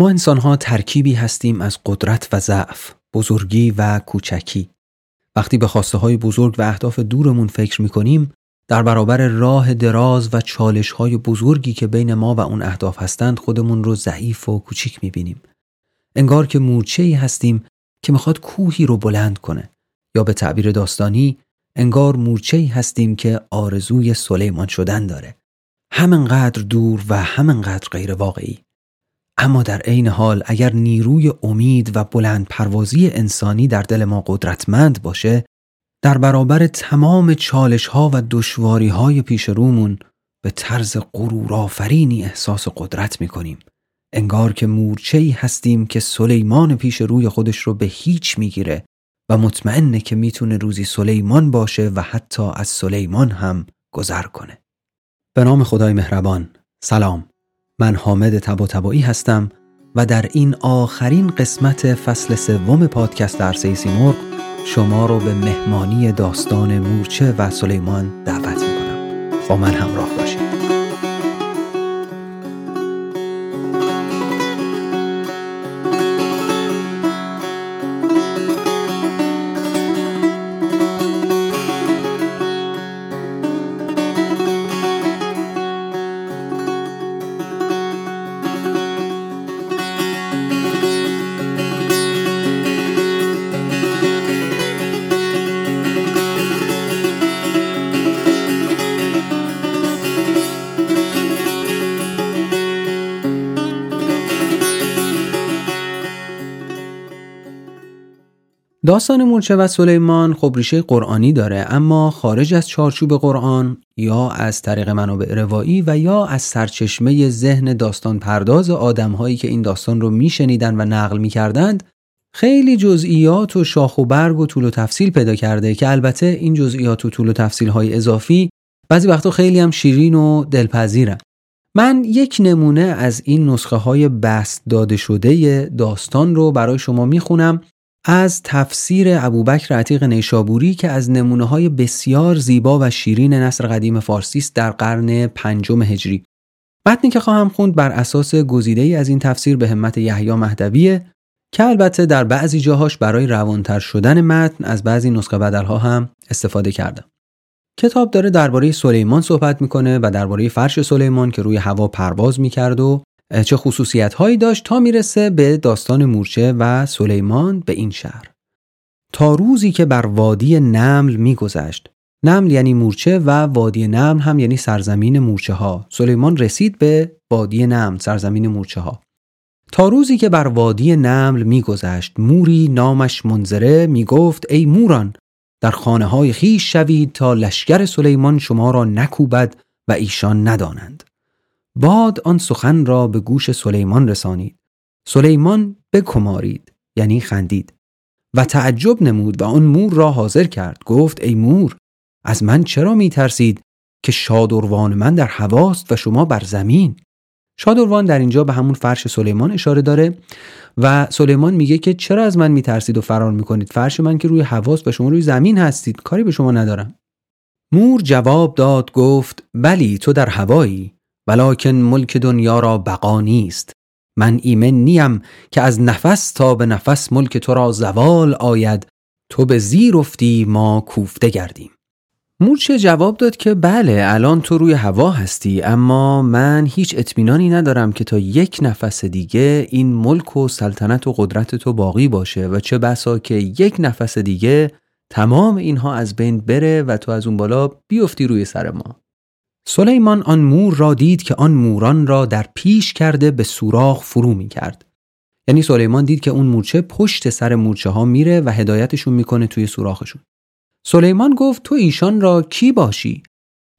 ما انسانها ترکیبی هستیم از قدرت و ضعف، بزرگی و کوچکی. وقتی به خواسته های بزرگ و اهداف دورمون فکر می‌کنیم در برابر راه دراز و چالش های بزرگی که بین ما و اون اهداف هستند خودمون رو ضعیف و کوچیک می‌بینیم. انگار که مورچه ای هستیم که می‌خواد کوهی رو بلند کنه یا به تعبیر داستانی انگار مورچه ای هستیم که آرزوی سلیمان شدن داره. همینقدر دور و همینقدر غیر واقعی. اما در عین حال اگر نیروی امید و بلند پروازی انسانی در دل ما قدرتمند باشه در برابر تمام چالش ها و دشواری های پیش رومون به طرز غرورآفرینی احساس قدرت می کنیم. انگار که مورچه‌ای هستیم که سلیمان پیش روی خودش رو به هیچ می‌گیره و مطمئنه که می‌تونه روزی سلیمان باشه و حتی از سلیمان هم گذر کنه. به نام خدای مهربان سلام من حامد تبا تبایی هستم و در این آخرین قسمت فصل سوم پادکست عرصه سیمرغ شما رو به مهمانی داستان مورچه و سلیمان دعوت می‌کنم. با من همراه باشید. داستان مورچه و سلیمان؟ خب ریشه قرآنی داره اما خارج از چارچوب قرآن یا از طریق منابع روایی و یا از سرچشمه ذهن داستان پرداز آدمهایی که این داستان رو میشنیدن و نقل می‌کردند خیلی جزئیات و شاخ و برگ و طول و تفصیل پیدا کرده که البته این جزئیات و طول و تفصیل های اضافی بعضی وقتا خیلی هم شیرین و دلپذیرن. من یک نمونه از این نسخه های بست داده شده داستان رو برای شما می‌خونم. از تفسیر ابوبکر عتیق نیشابوری که از نمونه های بسیار زیبا و شیرین نصر قدیم فارسی است در قرن پنجم هجری. متنی که خواهم خوند بر اساس گزیده ای از این تفسیر به همت یحیی مهدویه که البته در بعضی جاهاش برای روانتر شدن متن از بعضی نسخه هم استفاده کردم. کتاب داره درباره سلیمان صحبت می‌کنه و درباره فرش سلیمان که روی هوا پرواز می‌کرد و چه خصوصیت هایی داشت تا می‌رسه به داستان مورچه و سلیمان به این شهر. تا روزی که بر وادی نمل میگذشت. نمل یعنی مورچه و وادی نمل هم یعنی سرزمین مورچه ها سلیمان رسید به وادی نمل سرزمین مورچه ها تا روزی که بر وادی نمل میگذشت موری نامش منظره می‌گفت ای موران در خانه های خیش شوید تا لشکر سلیمان شما را نکوبد و ایشان ندانند. باد آن سخن را به گوش سلیمان رسانید. سلیمان بکمارید یعنی خندید و تعجب نمود و آن مور را حاضر کرد. گفت ای مور از من چرا می ترسید که شادروان من در هواست و شما بر زمین؟ شادروان در اینجا به همون فرش سلیمان اشاره داره و سلیمان میگه که چرا از من میترسید و فرار می‌کنید؟ فرش من که روی هواست و شما روی زمین هستید کاری به شما ندارم. مور جواب داد گفت بلی تو در هوایی. ولکن ملک دنیا را بقا نیست. من ایمن نیم که از نفس تا به نفس ملک تو را زوال آید. تو به زیر افتی ما کوفته گردیم. مورچه جواب داد که بله الان تو روی هوا هستی اما من هیچ اطمینانی ندارم که تا یک نفس دیگه این ملک و سلطنت و قدرت تو باقی باشه و چه بسا که یک نفس دیگه تمام اینها از بین بره و تو از اون بالا بیفتی روی سر ما. سلیمان آن مور را دید که آن موران را در پیش کرده به سوراخ فرو می کرد. یعنی سلیمان دید که اون مورچه پشت سر مورچه ها میره و هدایتشون می‌کنه توی سوراخشون. سلیمان گفت تو ایشان را کی باشی؟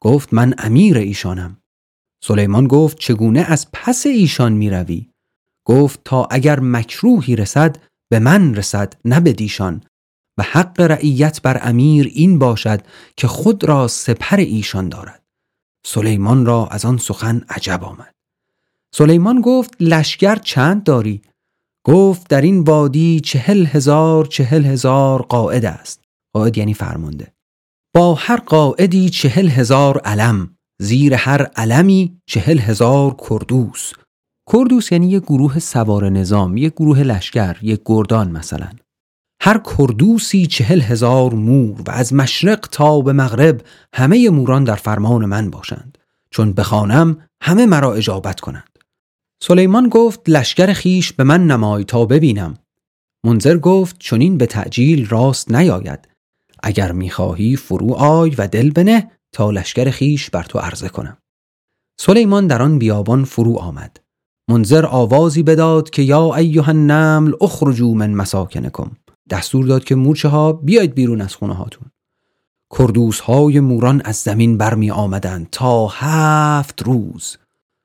گفت من امیر ایشانم. سلیمان گفت چگونه از پس ایشان می‌روی؟ گفت تا اگر مکروهی رسد به من رسد نه به دیشان و حق رعیت بر امیر این باشد که خود را سپر ایشان دارد. سلیمان را از آن سخن عجب آمد. سلیمان گفت لشکر چند داری؟ گفت در این وادی چهل هزار چهل هزار قاعد است. قاعد یعنی فرمانده. با هر قاعدی چهل هزار علم زیر هر علمی چهل هزار کردوس. کردوس یعنی یک گروه سوار نظام یک گروه لشکر یک گردان مثلا. هر کردوسی چهل هزار مور و از مشرق تا به مغرب همه موران در فرمان من باشند چون بخوانم همه مرا اجابت کنند. سلیمان گفت لشکر خیش به من نمای تا ببینم. منظر گفت چنین به تعجیل راست نیاید. اگر می‌خواهی فرو آی و دل بنه تا لشکر خیش بر تو عرضه کنم. سلیمان در آن بیابان فرو آمد. منظر آوازی بداد که یا ایها النمل اخرجوا من مساکنکم. دستور داد که مورچه ها بیاید بیرون از خونه هاتون. کردوس های موران از زمین برمی آمدند تا هفت روز.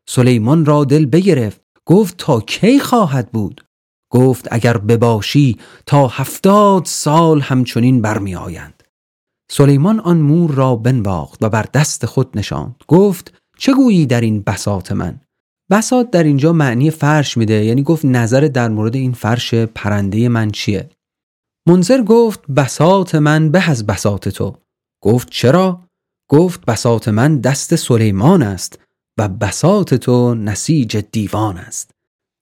سلیمان را دل بگرفت گفت تا کی خواهد بود؟ گفت اگر بباشی تا هفتاد سال همچنین برمی آیند. سلیمان آن مور را بنواخت و بر دست خود نشاند. گفت چه گویی در این بساط من؟ بساط در اینجا معنی فرش میده یعنی گفت نظر در مورد این فرش پرنده من چیه؟ منظر گفت بساط من به از بساط تو. گفت چرا؟ گفت بساط من دست سلیمان است و بساط تو نسیج دیوان است.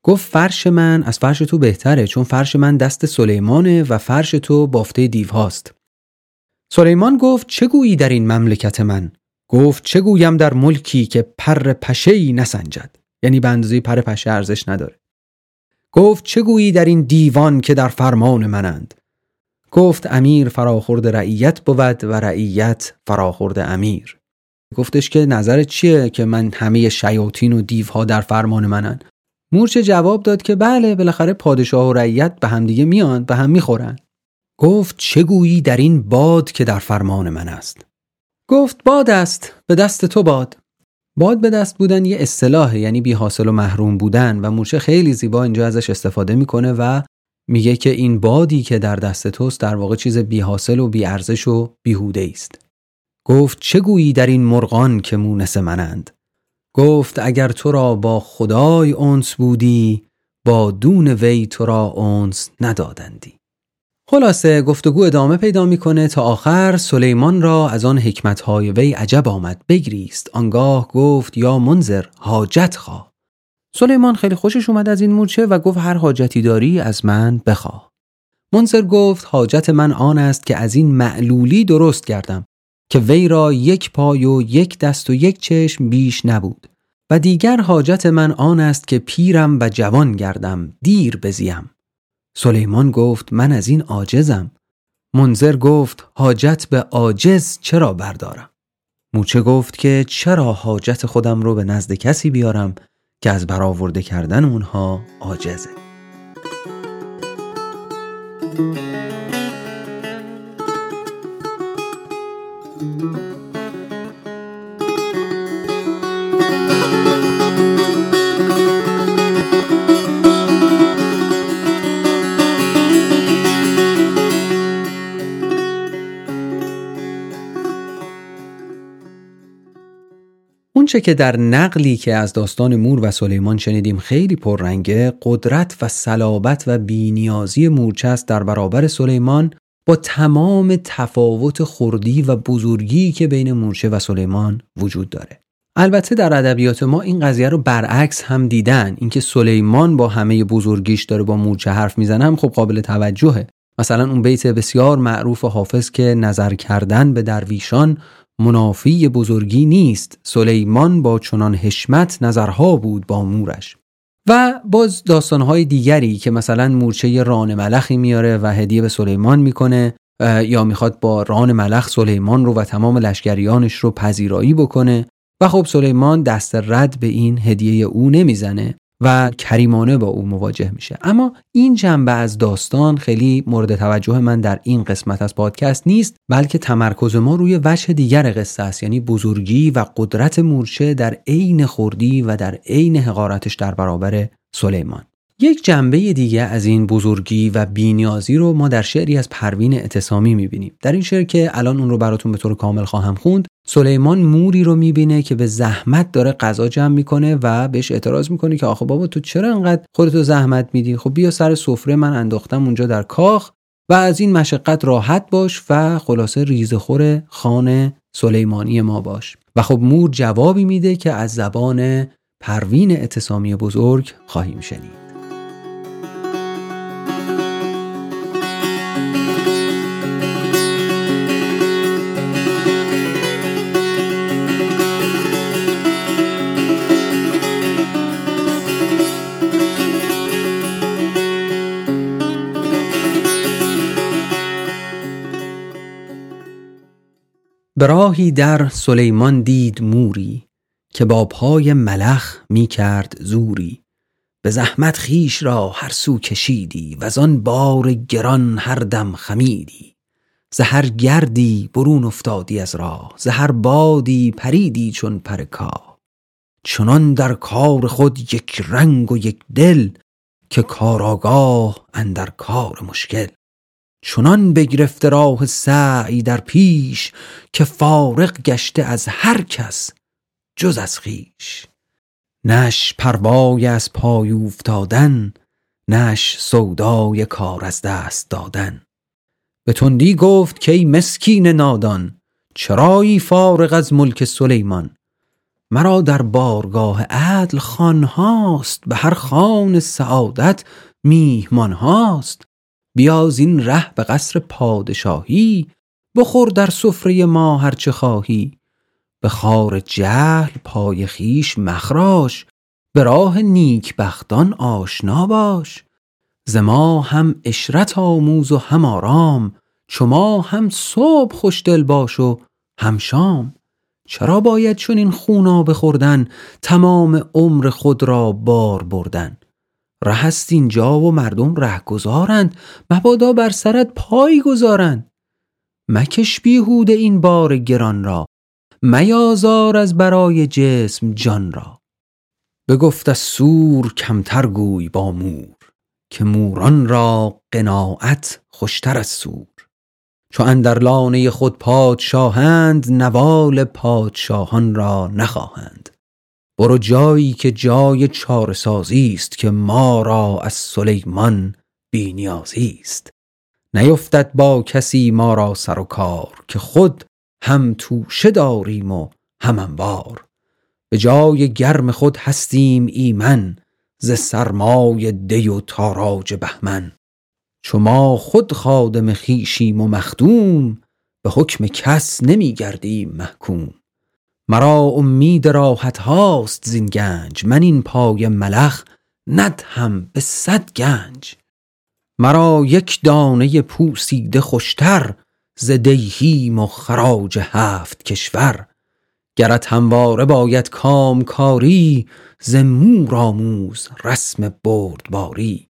گفت فرش من از فرش تو بهتره چون فرش من دست سلیمانه و فرش تو بافته دیوهاست سلیمان گفت چه گویی در این مملکت من؟ گفت چه گویم در ملکی که پر پشه نسنجد؟ یعنی به اندازه پر پشه ارزش نداره. گفت چه گویی در این دیوان که در فرمان منند؟ گفت امیر فراخورد رعیت بود و رعیت فراخورد امیر. گفتش که نظر چیه که من همه شیاطین و دیوها در فرمان منن؟ مورچه جواب داد که بله بالاخره پادشاه و رعیت به هم دیگه میان به هم می‌خورن. گفت چه گویی در این باد که در فرمان من است؟ گفت باد است به دست تو باد. باد به دست بودن یه اصطلاحه یعنی بی حاصل و محروم بودن و مورچه خیلی زیبا اینجا ازش استفاده می‌کنه و میگه که این بادی که در دست توست در واقع چیز بی حاصل و بی ارزش و بیهوده است گفت چه گویی در این مرغان که مونس منند؟ گفت اگر تو را با خدای اونس بودی با دون وی تو را اونس ندادندی. خلاصه گفتگو ادامه پیدا می‌کنه تا آخر سلیمان را از آن حکمتهای وی عجب آمد. بگریست. آنگاه گفت یا منظر حاجت خواه. سلیمان خیلی خوشش اومد از این مورچه و گفت هر حاجتی داری از من بخواه منظر گفت حاجت من آن است که از این معلولی درست کردم که وی را یک پای و یک دست و یک چشم بیش نبود. و دیگر حاجت من آن است که پیرم و جوان گردم دیر بزیم. سلیمان گفت من از این عاجزم. منظر گفت حاجت به عاجز چرا بردارم؟ موچه گفت که چرا حاجت خودم رو به نزد کسی بیارم که از برآورده کردن اونها عاجزه. اونچه که در نقلی که از داستان مور و سلیمان شنیدیم خیلی پررنگه قدرت و صلابت و بینیازی مورچه است در برابر سلیمان با تمام تفاوت خردی و بزرگی که بین مورچه و سلیمان وجود داره. البته در ادبیات ما این قضیه رو برعکس هم دیدن. اینکه سلیمان با همه بزرگیش داره با مورچه حرف می‌زنه هم خب قابل توجهه. مثلا اون بیت بسیار معروف و حافظ که نظر کردن به درویشان منافی بزرگی نیست. سلیمان با چنان حشمت نظرها بود با مورش. و باز داستانهای دیگری که مثلا مورچه ران ملخی میاره و هدیه به سلیمان می‌کنه یا می‌خواد با ران ملخ سلیمان رو و تمام لشکریانش رو پذیرایی بکنه. و خب سلیمان دست رد به این هدیه او نمی‌زنه. و کریمانه با او مواجه میشه. اما این جنبه از داستان خیلی مورد توجه من در این قسمت از پادکست نیست بلکه تمرکز ما روی وجه دیگر قصه است. یعنی بزرگی و قدرت مورچه در عین خوردی و در عین حقارتش در برابر سلیمان. یک جنبه دیگه از این بزرگی و بینیازی رو ما در شعری از پروین اعتصامی می‌بینیم. در این شعر که الان اون رو براتون به طور کامل خواهم خوند سلیمان موری رو می‌بینه که به زحمت داره غذا جمع می‌کنه و بهش اعتراض می‌کنه که آخه بابا تو چرا انقدر خودتو زحمت میدی؟ خب بیا سر سفره من انداختم اونجا در کاخ و از این مشقت راحت باش و خلاصه ریزخور خانه سلیمانی ما باش. و خب مور جوابی میده که از زبان پروین اعتصامی بزرگ خواهیم شنید. راهی در سلیمان دید موری که با پای ملخ می کرد زوری. به زحمت خیش را هر سو کشیدی و آن بار گران هر دم خمیدی. زهر گردی برون افتادی از راه زهر بادی پریدی چون پرکا چنان در کار خود یک رنگ و یک دل که کاراگاه اندر کار مشکل. چنان بگرفته راه سعی در پیش که فارغ گشته از هر کس جز از خیش نش پروای از پای افتادن نش سودای کار از دست دادن. به تندی گفت که ای مسکین نادان چرایی فارغ از ملک سلیمان؟ مرا در بارگاه عدل خان هاست به هر خان سعادت میهمان هاست بیا این ره به قصر پادشاهی بخور در سفره ما هرچه خواهی. به خار جهل پای خیش مخراش به راه نیک بختان آشنا باش. ز ما هم اشرت آموز و هم آرام شما هم صبح خوشدل باش و هم شام. چرا باید چون این خونا بخوردن تمام عمر خود را بار بردن؟ رهست اینجا و مردم ره گذارند مبادا بر سرت پای گذارند. مکش بیهوده این بار گران را. میازار از برای جسم جان را. بگفت از سور کمتر گوی با مور که موران را قناعت خوشتر از سور. چو اندر لانه خود پادشاهند نوال پادشاهان را نخواهند. برو جایی که جای چاره سازی است که ما را از سلیمان بینیازی است. نیفتد با کسی ما را سر و کار که خود هم توشه داریم و هم انبار. به جای گرم خود هستیم ایمن ز سرمای دی و تاراج بهمن. چو ما خود خادم خیشیم و مخدوم به حکم کس نمی گردیم محکوم. مرا امید راحت هاست زین گنج. من این پای ملخ ندهم به صد گنج. مرا یک دانه پوسیده خوشتر ز دیهیم و خراج هفت کشور. گرت همواره باید کام کاری ز مور آموز رسم بردباری.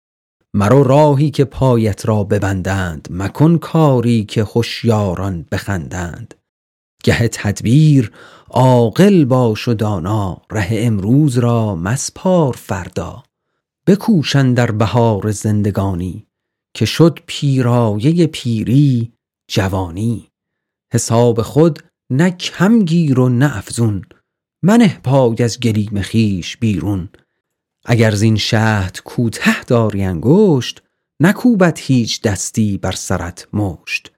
مرو راهی که پایت را ببندند مکن کاری که هوشیاران بخندند. گه تدبیر عاقل باش و دانا ره امروز را مسپار فردا. بکوشن در بهار زندگانی که شد پیرایه پیری جوانی. حساب خود نه کم گیر و نه افزون منه پای از گلیم خیش بیرون. اگر زین شهد کوته داری انگشت نکوبد هیچ دستی بر سرت مشت.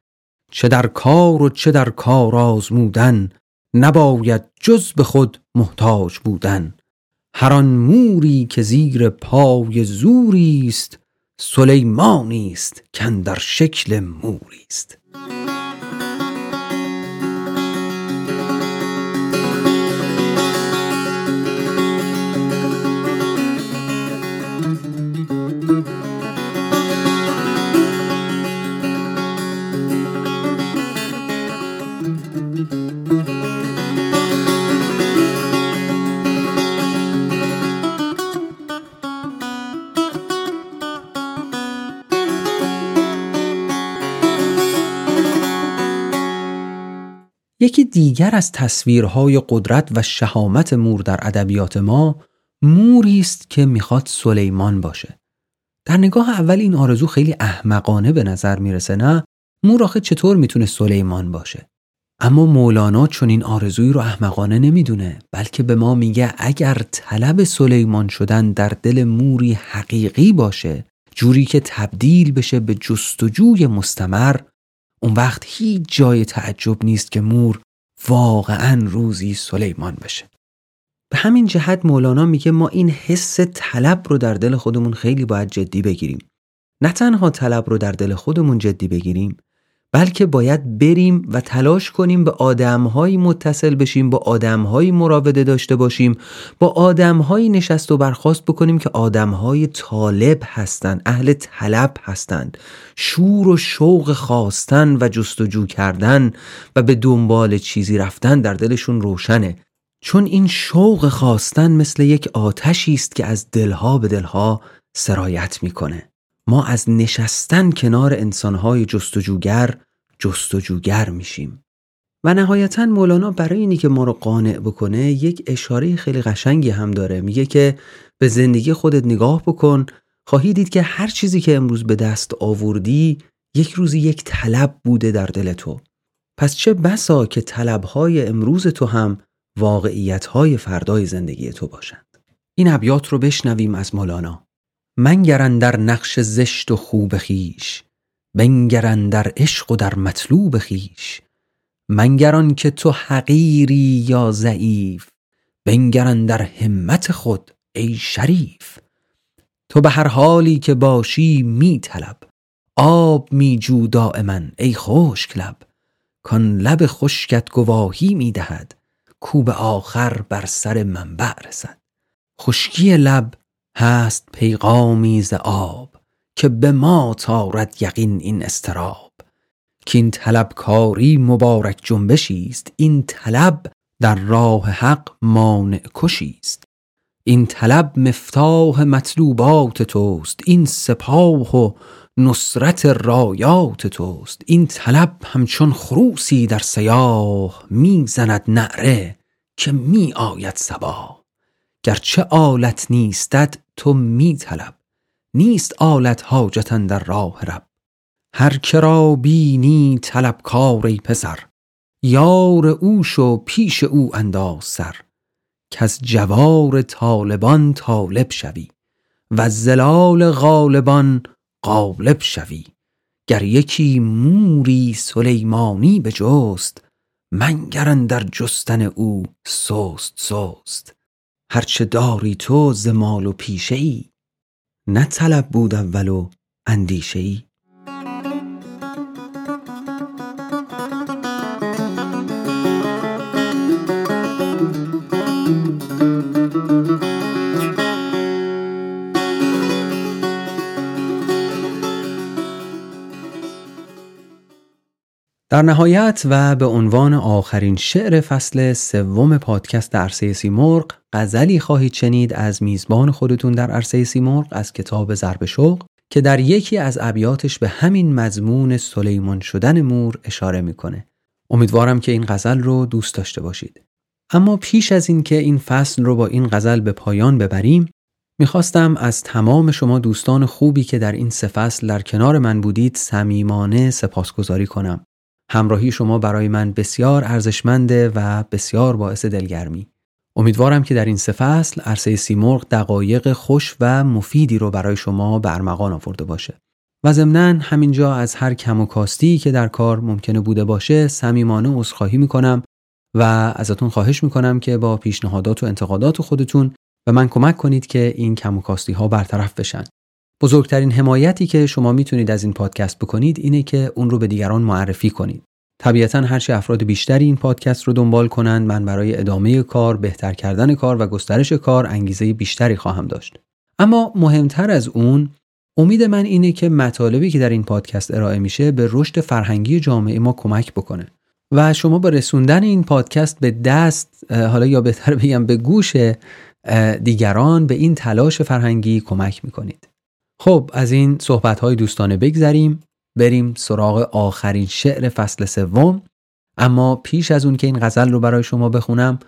چه در کار و چه در کار آزمودن نباید جز به خود محتاج بودن. هر آن موری که زیر پای زوری است سلیمانی است در شکل موری است دیگر از تصویرهای قدرت و شهامت مور در ادبیات ما موری است که می‌خواد سلیمان باشه. در نگاه اول این آرزو خیلی احمقانه به نظر می‌رسه نه؟ مور آخه چطور می‌تونه سلیمان باشه؟ اما مولانا چون این آرزویی رو احمقانه نمی‌دونه بلکه به ما میگه اگر طلب سلیمان شدن در دل موری حقیقی باشه جوری که تبدیل بشه به جستجوی مستمر اون وقت هیچ جای تعجب نیست که مور واقعا روزی سلیمان بشه. به همین جهت مولانا میگه ما این حس طلب رو در دل خودمون خیلی باید جدی بگیریم. نه تنها طلب رو در دل خودمون جدی بگیریم بلکه باید بریم و تلاش کنیم به آدمهایی متصل بشیم با آدمهایی مراوده داشته باشیم با آدمهایی نشست و برخواست بکنیم که آدمهای طالب هستند اهل طلب هستند شور و شوق خواستن و جستجو کردن و به دنبال چیزی رفتن در دلشون روشنه. چون این شوق خواستن مثل یک آتشی است که از دلها به دلها سرایت می‌کنه. ما از نشستن کنار انسانهای جستجوگر جستجوگر میشیم. و نهایتا مولانا برای اینی که ما رو قانع بکنه یک اشاره خیلی قشنگی هم داره. میگه که به زندگی خودت نگاه بکن. خواهی دید که هر چیزی که امروز به دست آوردی یک روزی یک طلب بوده در دل تو. پس چه بسا که طلبهای امروز تو هم واقعیتهای فردای زندگی تو باشند. این ابیات رو بشنویم از مولانا. منگرن در نقش زشت و خوب خیش بنگرن در عشق و در مطلوب خیش منگران که تو حقیری یا ضعیف بنگرن در همت خود ای شریف. تو به هر حالی که باشی می طلب آب می جو دائما ای خشک لب. کان لب خشکت گواهی می دهد کو آخر بر سر منبع رسد. خشکی لب هست پیغامی ز آب که به ما تارد یقین این استراب که این طلبکاری مبارک جنبشی است این طلب در راه حق مانع کشی است. این طلب مفتاح مطلوبات توست این سپاه و نصرت رایات توست. این طلب همچون خروسی در سیاه می‌زند نعره که می آید سبا گرچه آلت نیستد تو می طلب. نیست آلت حاجتن در راه رب. هر کرا بینی طلبکار ای پسر. یار او شو پیش او انداز سر. که از جوار طالبان طالب شوی. و زلال غالبان غالب شوی. گر یکی موری سلیمانی به جست منگرن در جستن او سست سست. هرچه داری تو زمال و پیشه ای. نه طلب بود اول و اندیشه ای. در نهایت و به عنوان آخرین شعر فصل سوم پادکست در عرصه سیمرغ غزلی خواهید شنید از میزبان خودتون در عرصه سیمرغ از کتاب ضرب شوق که در یکی از ابیاتش به همین مضمون سلیمان شدن مور اشاره می‌کنه. امیدوارم که این غزل رو دوست داشته باشید. اما پیش از اینکه این فصل رو با این غزل به پایان ببریم می‌خواستم از تمام شما دوستان خوبی که در این سه فصل در کنار من بودید صمیمانه سپاسگزاری کنم. همراهی شما برای من بسیار ارزشمنده و بسیار باعث دلگرمی. امیدوارم که در این سه فصل عرصه سیمرغ دقایق خوش و مفیدی رو برای شما برمغان آورده باشه. و ضمنا همینجا از هر کم و کاستی که در کار ممکنه بوده باشه صمیمانه عذرخواهی می‌کنم و ازتون خواهش می‌کنم که با پیشنهادات و انتقادات خودتون به من کمک کنید که این کم و کاستی ها برطرف بشن. بزرگترین حمایتی که شما می‌تونید از این پادکست بکنید اینه که اون رو به دیگران معرفی کنید. طبیعتا هرچی افراد بیشتری این پادکست رو دنبال کنند من برای ادامه کار، بهتر کردن کار و گسترش کار انگیزه بیشتری خواهم داشت. اما مهمتر از اون امید من اینه که مطالبی که در این پادکست ارائه میشه به رشد فرهنگی جامعه ما کمک بکنه و شما با رسوندن این پادکست به دست حالا یا بهتر بگم به گوش دیگران به این تلاش فرهنگی کمک می‌کنید. خب از این صحبت های دوستانه بگذریم بریم سراغ آخرین شعر فصل سوم. اما پیش از اون که این غزل رو برای شما بخونم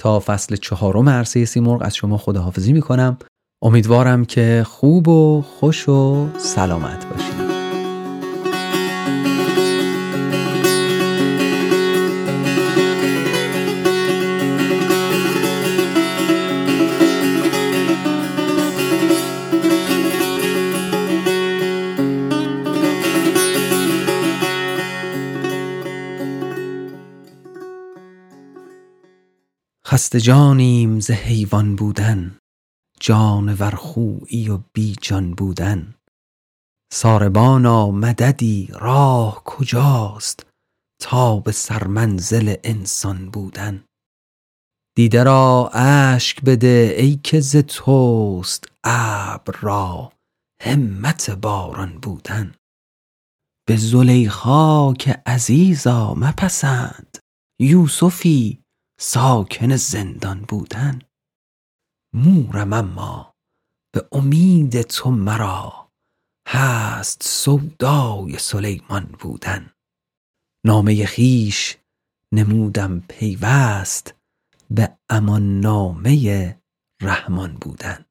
تا فصل چهارم عرصه سیمرغ از شما خداحافظی می‌کنم. امیدوارم که خوب و خوش و سلامت باشید. خسته جانیم ز حیوان بودن جانور خویی و بی جان بودن. ساربانا مددی راه کجاست تا به سرمنزل انسان بودن؟ دیده را اشک بده ای که ز توست ابر را همت باران بودن. به زلیخا که عزیزا مپسند یوسفی ساکن زندان بودن. مورم اما به امید تو مرا هست سودای سلیمان بودن. نامه خویش نمودم پیوست به امان نامه رحمان بودن.